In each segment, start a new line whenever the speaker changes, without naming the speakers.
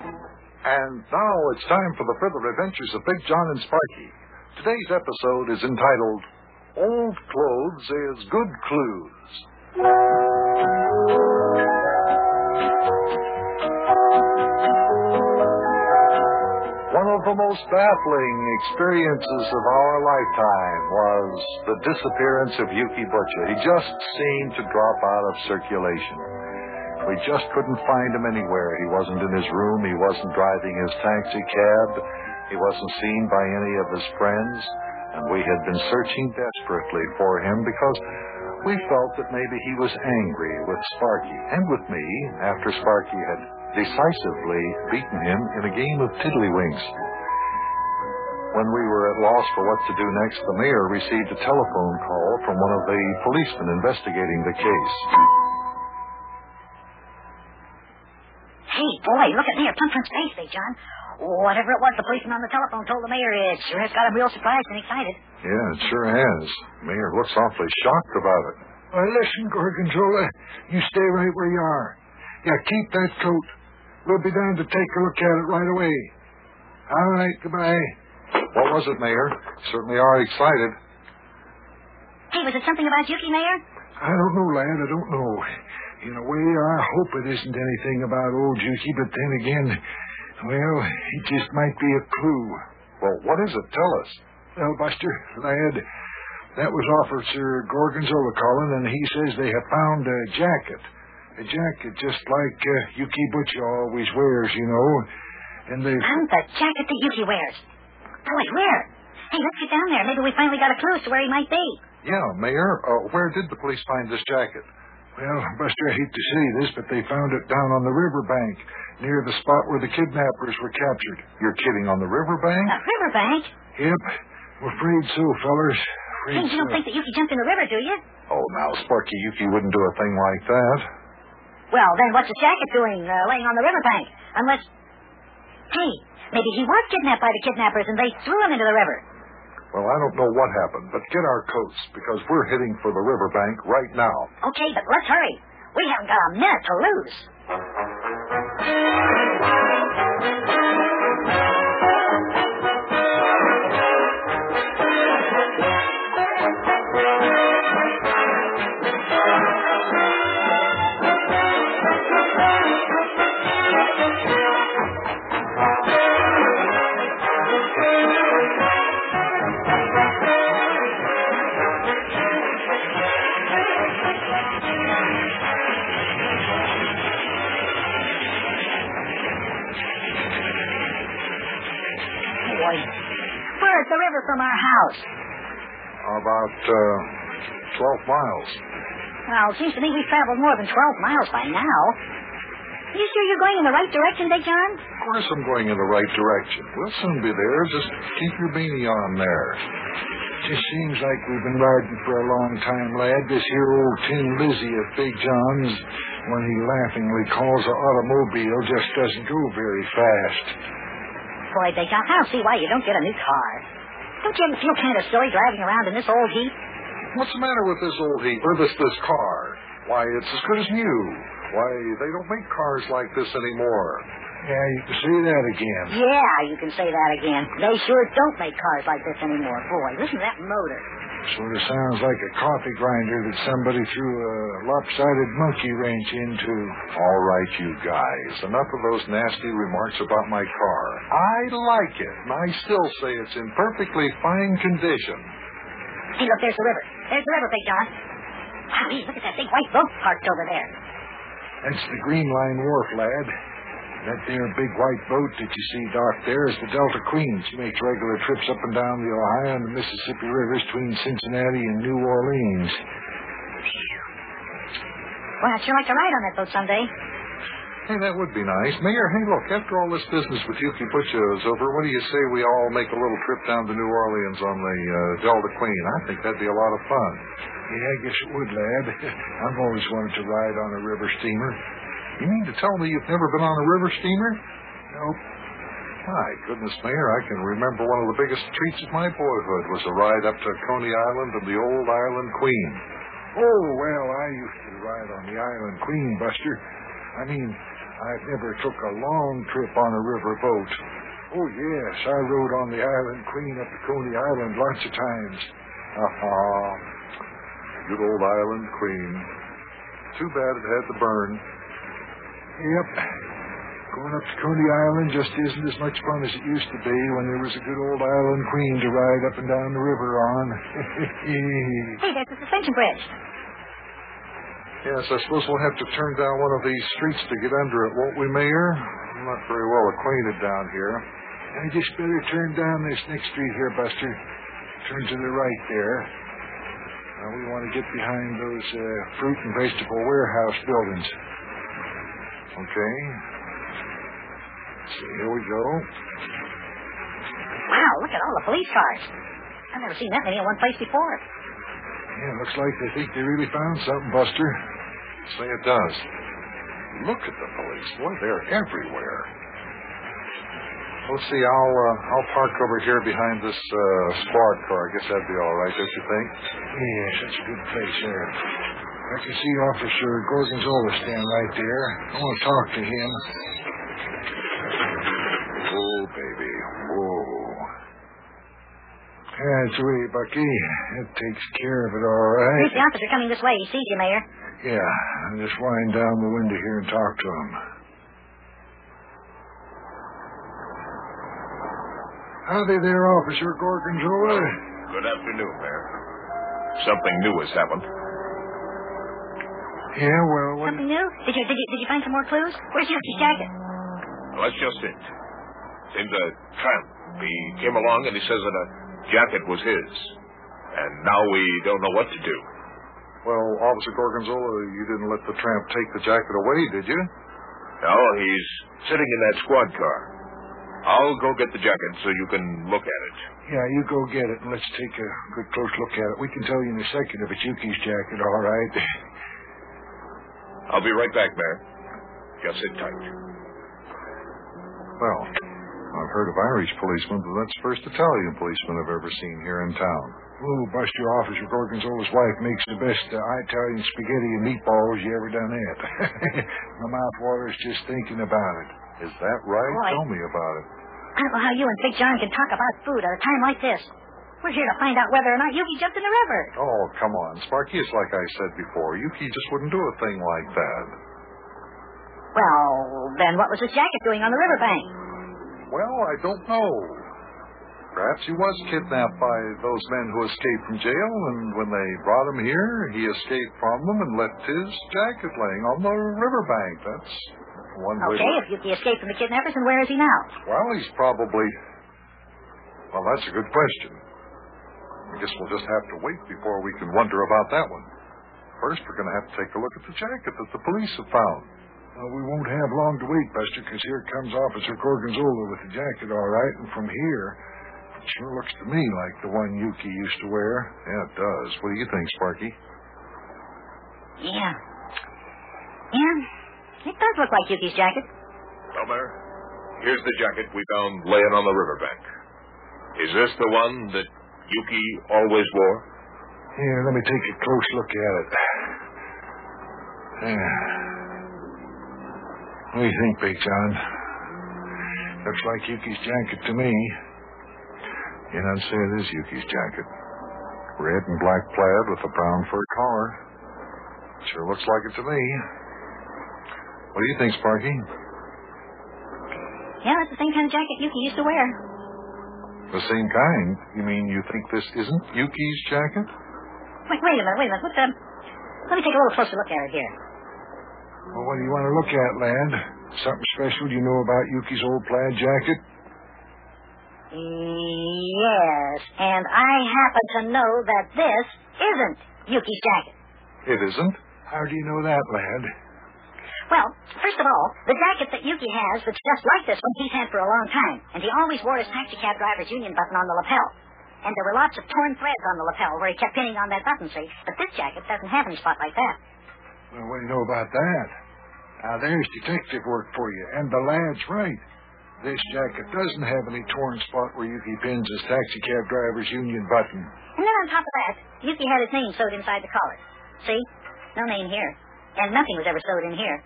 And now it's time for the further adventures of Big John and Sparkie. Today's episode is entitled Old Clothes is Good Clues. One of the most baffling experiences of our lifetime was the disappearance of Yuki Butcher. He just seemed to drop out of circulation. We just couldn't find him anywhere. He wasn't in his room. He wasn't driving his taxi cab. He wasn't seen by any of his friends. And we had been searching desperately for him because we felt that maybe he was angry with Sparkie and with me after Sparkie had decisively beaten him in a game of tiddlywinks. When we were at loss for what to do next, the mayor received a telephone call from one of the policemen investigating the case.
Boy, look at Mayor Plumfront's face, Big John. Whatever it was the policeman on the telephone told the mayor, it sure has got him real surprised and excited.
Yeah, it sure has. Mayor looks awfully shocked about it.
Well, listen, Gorgonzola. You stay right where you are. Yeah, keep that coat. We'll be down to take a look at it right away. All right, goodbye.
What was it, Mayor? Certainly are excited.
Hey, was it something about Yuki, Mayor?
I don't know, lad. I don't know. In a way, I hope it isn't anything about old Yuki, but then again, well, it just might be a clue.
Well, what is it? Tell us.
Well, Buster, lad, that was Officer Gorgonzola calling, and he says they have found a jacket. A jacket just like uh, Yuki Butcher always wears, you know. And they
Found the jacket that Yuki wears. Boy, where? Hey, let's get down there. Maybe we finally got a clue as to where he might be.
Yeah, Mayor. Uh, where did the police find this jacket?
Well, Buster, I hate to say this, but they found it down on the riverbank, near the spot where the kidnappers were captured.
You're kidding on the riverbank?
The riverbank?
Yep. I'm afraid so, fellers. Afraid
Hey, you don't think that Yuki jumped in the river, do you?
Oh, now, Sparkie Yuki wouldn't do a thing like that.
Well, then what's the jacket doing uh, laying on the riverbank? Unless... Hey, maybe he was kidnapped by the kidnappers and they threw him into the river.
Well, I don't know what happened, but get our coats because we're heading for the riverbank right now.
Okay, but let's hurry. We haven't got a minute to lose. From our house?
About uh, 12 miles.
Well, it seems to me we've traveled more than 12 miles by now. You sure you're going in the right direction, Big John?
Of course I'm going in the right direction. We'll soon be there. Just keep your beanie on there.
Just seems like we've been riding for a long time, lad. This here old Tin Lizzie of Big John's, when he laughingly calls a automobile, just doesn't go very fast.
Boy, Big John, I don't see why you don't get a new car. Don't you ever feel kind of silly driving around in this old heap?
What's the matter with this old heap or this this car? Why, it's as good as new. Why, they don't make cars like this anymore.
Yeah, you can say that again.
Yeah, you can say that again. They sure don't make cars like this anymore. Boy, listen to that motor.
Sort of sounds like a coffee grinder that somebody threw a lopsided monkey wrench into.
All right, you guys. Enough of those nasty remarks about my car. I like it, and I still say it's in perfectly fine condition.
Hey, look, there's the river. There's the river, Big John. Wow, look at that big white boat parked over there.
That's the Greene Line Wharf, lad. That there big white boat that you see docked there is the Delta Queen. She makes regular trips up and down the Ohio and the Mississippi rivers between Cincinnati and New Orleans.
Well, I'd sure like to ride on that boat someday.
Hey, that would be nice. Mayor, hey, look, after all this business with Yuki Butcher is over, what do you say we all make a little trip down to New Orleans on the uh, Delta Queen? I think that'd be a lot of fun.
Yeah, I guess it would, lad. I've always wanted to ride on a river steamer.
You mean to tell me you've never been on a river steamer?
No.
My goodness, Mayor, I can remember one of the biggest treats of my boyhood was a ride up to Coney Island and the old Island Queen.
Oh, well, I used to ride on the Island Queen, Buster. I mean, I've never took a long trip on a river boat. Oh, yes, I rode on the Island Queen up to Coney Island lots of times.
Ha Good old Island Queen. Too bad it had to burn.
Yep. Going up to Coney Island just isn't as much fun as it used to be when there was a good old Island Queen to ride up and down the river on.
hey, there's the suspension bridge.
Yes, I suppose we'll have to turn down one of these streets to get under it, won't we, Mayor? I'm not very well acquainted down here.
I just better turn down this next street here, Buster. Turn to the right there. Now we want to get behind those uh, fruit and vegetable warehouse buildings.
Okay.
See, here we go.
Wow, look at all the police cars. I've never seen that many in one place before.
Yeah, looks like they think they really found something, Buster.
Say it does. Look at the police. Boy, they're everywhere. Let's see. I'll uh, I'll park over here behind this uh, squad car. I guess that'd be all right, don't you think?
Yeah, such a good place there. I can see Officer Gorgonzola stand right there. I want to talk to him.
Oh, baby. Whoa.
That's the way, Bucky. That takes care of it all right.
Here's the officer coming this way. He sees you, Mayor.
Yeah, I'll just wind down the window here and talk to him. Howdy there, Officer Gorgonzola.
Good afternoon, Mayor. Something new has happened.
Yeah, well, what...
Something new? Did you, did you did you find some more clues? Where's Yuki's jacket?
Well, that's just it. Seems a tramp. He came along and he says that a jacket was his. And now we don't know what to do.
Well, Officer Gorgonzola, you didn't let the tramp take the jacket away, did you?
No, he's sitting in that squad car. I'll go get the jacket so you can look at it.
Yeah, you go get it and let's take a good close look at it. We can tell you in a second if it's Yuki's jacket, all right?
I'll be right back, Mayor. Just sit tight.
Well, I've heard of Irish policemen, but that's the first Italian policeman I've ever seen here in town.
Oh, Buster Officer Gorgonzola's wife makes the best uh, Italian spaghetti and meatballs you ever done it. My mouth waters just thinking about it.
Is that right?
Boy.
Tell me about it.
I don't know how you and Big John can talk about food at a time like this. We're here to find out whether or not Yuki jumped in the river.
Oh, come on, Sparkie. It's like I said before. Yuki just wouldn't do a thing like that.
Well, then what was his jacket doing on the riverbank?
Well, I don't know. Perhaps he was kidnapped by those men who escaped from jail, and when they brought him here, he escaped from them and left his jacket laying on the riverbank. That's one way.
Okay, if Yuki escaped from the kidnappers, then where is he now?
Well, he's probably. Well, that's a good question. I guess we'll just have to wait before we can wonder about that one. First, we're going to have to take a look at the jacket that the police have found.
Well, we won't have long to wait, Buster, because here comes Officer Gorgonzola with the jacket, all right, and from here, it sure looks to me like the one Yuki used to wear.
Yeah, it does. What do you think, Sparkie?
Yeah. Yeah, it does look like Yuki's jacket.
Well, Mayor, here's the jacket we found laying on the riverbank. Is this the one that Yuki always wore?
Here, let me take a close look at it. Yeah. What do you think, Big John? Looks like Yuki's jacket to me.
Yeah, I'd say it is Yuki's jacket. Red and black plaid with a brown fur collar. Sure looks like it to me. What do you think, Sparkie?
Yeah, that's the same kind of jacket Yuki used to wear.
The same kind? You mean you think this isn't Yuki's jacket?
Wait, wait a minute, wait a minute. What's um? Let me take a little closer look at it here.
Well, what do you want to look at, lad? Something special Do you know about Yuki's old plaid jacket?
Yes, and I happen to know that this isn't Yuki's jacket.
It isn't?
How do you know that, lad?
Well, first of all, the jacket that Yuki has that's just like this one he's had for a long time, and he always wore his taxicab driver's union button on the lapel. And there were lots of torn threads on the lapel where he kept pinning on that button, see? But this jacket doesn't have any spot like that.
Well, what do you know about that? Now, there's detective work for you, and the lad's right. This jacket doesn't have any torn spot where Yuki pins his taxicab driver's union button.
And then on top of that, Yuki had his name sewed inside the collar. See? No name here. And nothing was ever sewed in here.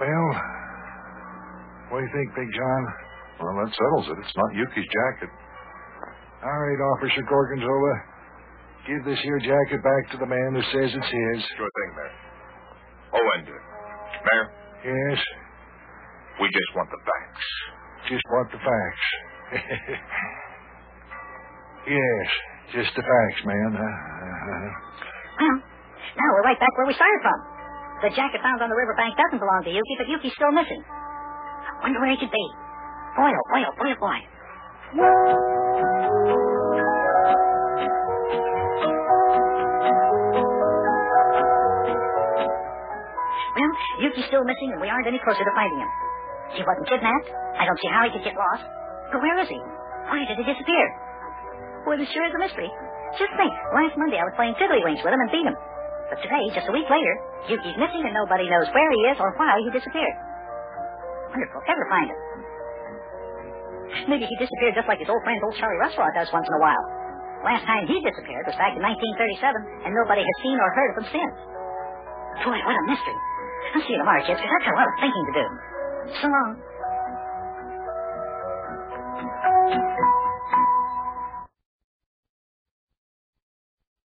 Well, what do you think, Big John?
Well, that settles it. It's not Yuki's jacket.
All right, Officer Gorgonzola. Give this here jacket back to the man who says it's his.
Sure thing, Mayor. Oh, and, uh, Mayor,
Yes,
we just want the facts.
just want the facts. yes, just the facts, man. Uh-huh.
Well, now we're right back where we started from. The jacket found on the riverbank doesn't belong to Yuki, but Yuki's still missing. I Wonder where he could be. Boy, oh boy, oh boy, oh boy. Well, Yuki's still missing, and we aren't any closer to finding him. He wasn't kidnapped. I don't see how he could get lost. But where is he? Why did he disappear? Well, it sure is a mystery. Just think, last Monday I was playing tiddlywinks with him and beat him. But today, just a week later, Yuki's missing and nobody knows where he is or why he disappeared. Wonder if we'll ever find him. Maybe he disappeared just like his old friend, old Charlie Russlaw, does once in a while. Last time he disappeared was back in 1937, and nobody has seen or heard of him since. Boy, what a mystery. I'll see you tomorrow, kids, because I've got a lot of thinking to do. So long.